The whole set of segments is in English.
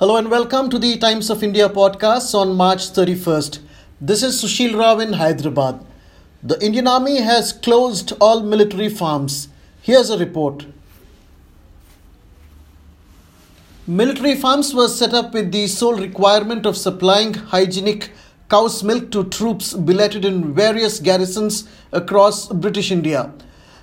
Hello and welcome to the Times of India podcast on March 31st. This is Sushil Rao in Hyderabad. The Indian Army has closed all military farms. Here's a report. Military farms were set up with the sole requirement of supplying hygienic cow's milk to troops billeted in various garrisons across British India.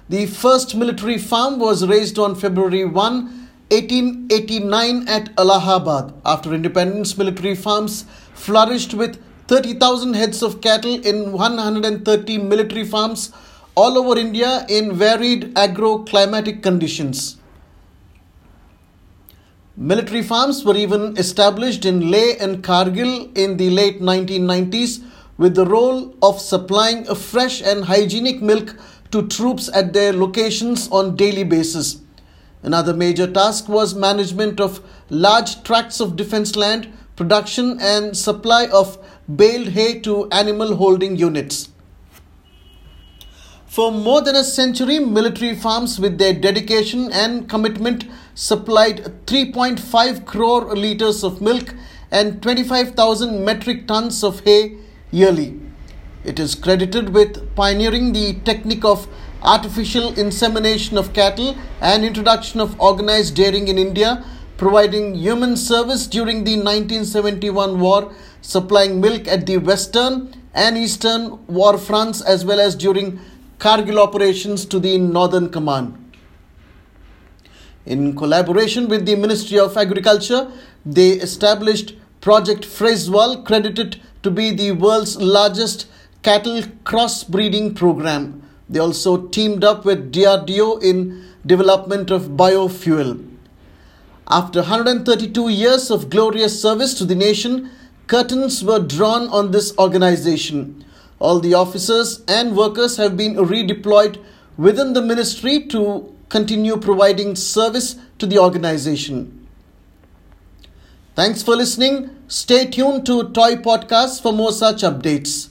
The first military farm was raised on February 1 1889 at Allahabad. After independence, military farms flourished with 30,000 heads of cattle in 130 military farms all over India in varied agro-climatic conditions. Military farms were even established in Leh and Kargil in the late 1990s with the role of supplying fresh and hygienic milk to troops at their locations on daily basis. Another major task was management of large tracts of defense land, production and supply of baled hay to animal holding units. For more than a century, military farms, with their dedication and commitment, supplied 3.5 crore litres of milk and 25,000 metric tons of hay yearly. It is credited with pioneering the technique of artificial insemination of cattle and introduction of organized dairying in India, providing human service during the 1971 war, supplying milk at the western and eastern war fronts as well as during Kargil operations to the Northern Command. In collaboration with the Ministry of Agriculture, they established Project Frieswal, credited to be the world's largest cattle crossbreeding program. They also teamed up with DRDO in development of biofuel. After 132 years of glorious service to the nation, curtains were drawn on this organization. All the officers and workers have been redeployed within the ministry to continue providing service to the organization. Thanks for listening. Stay tuned to TOI Podcast for more such updates.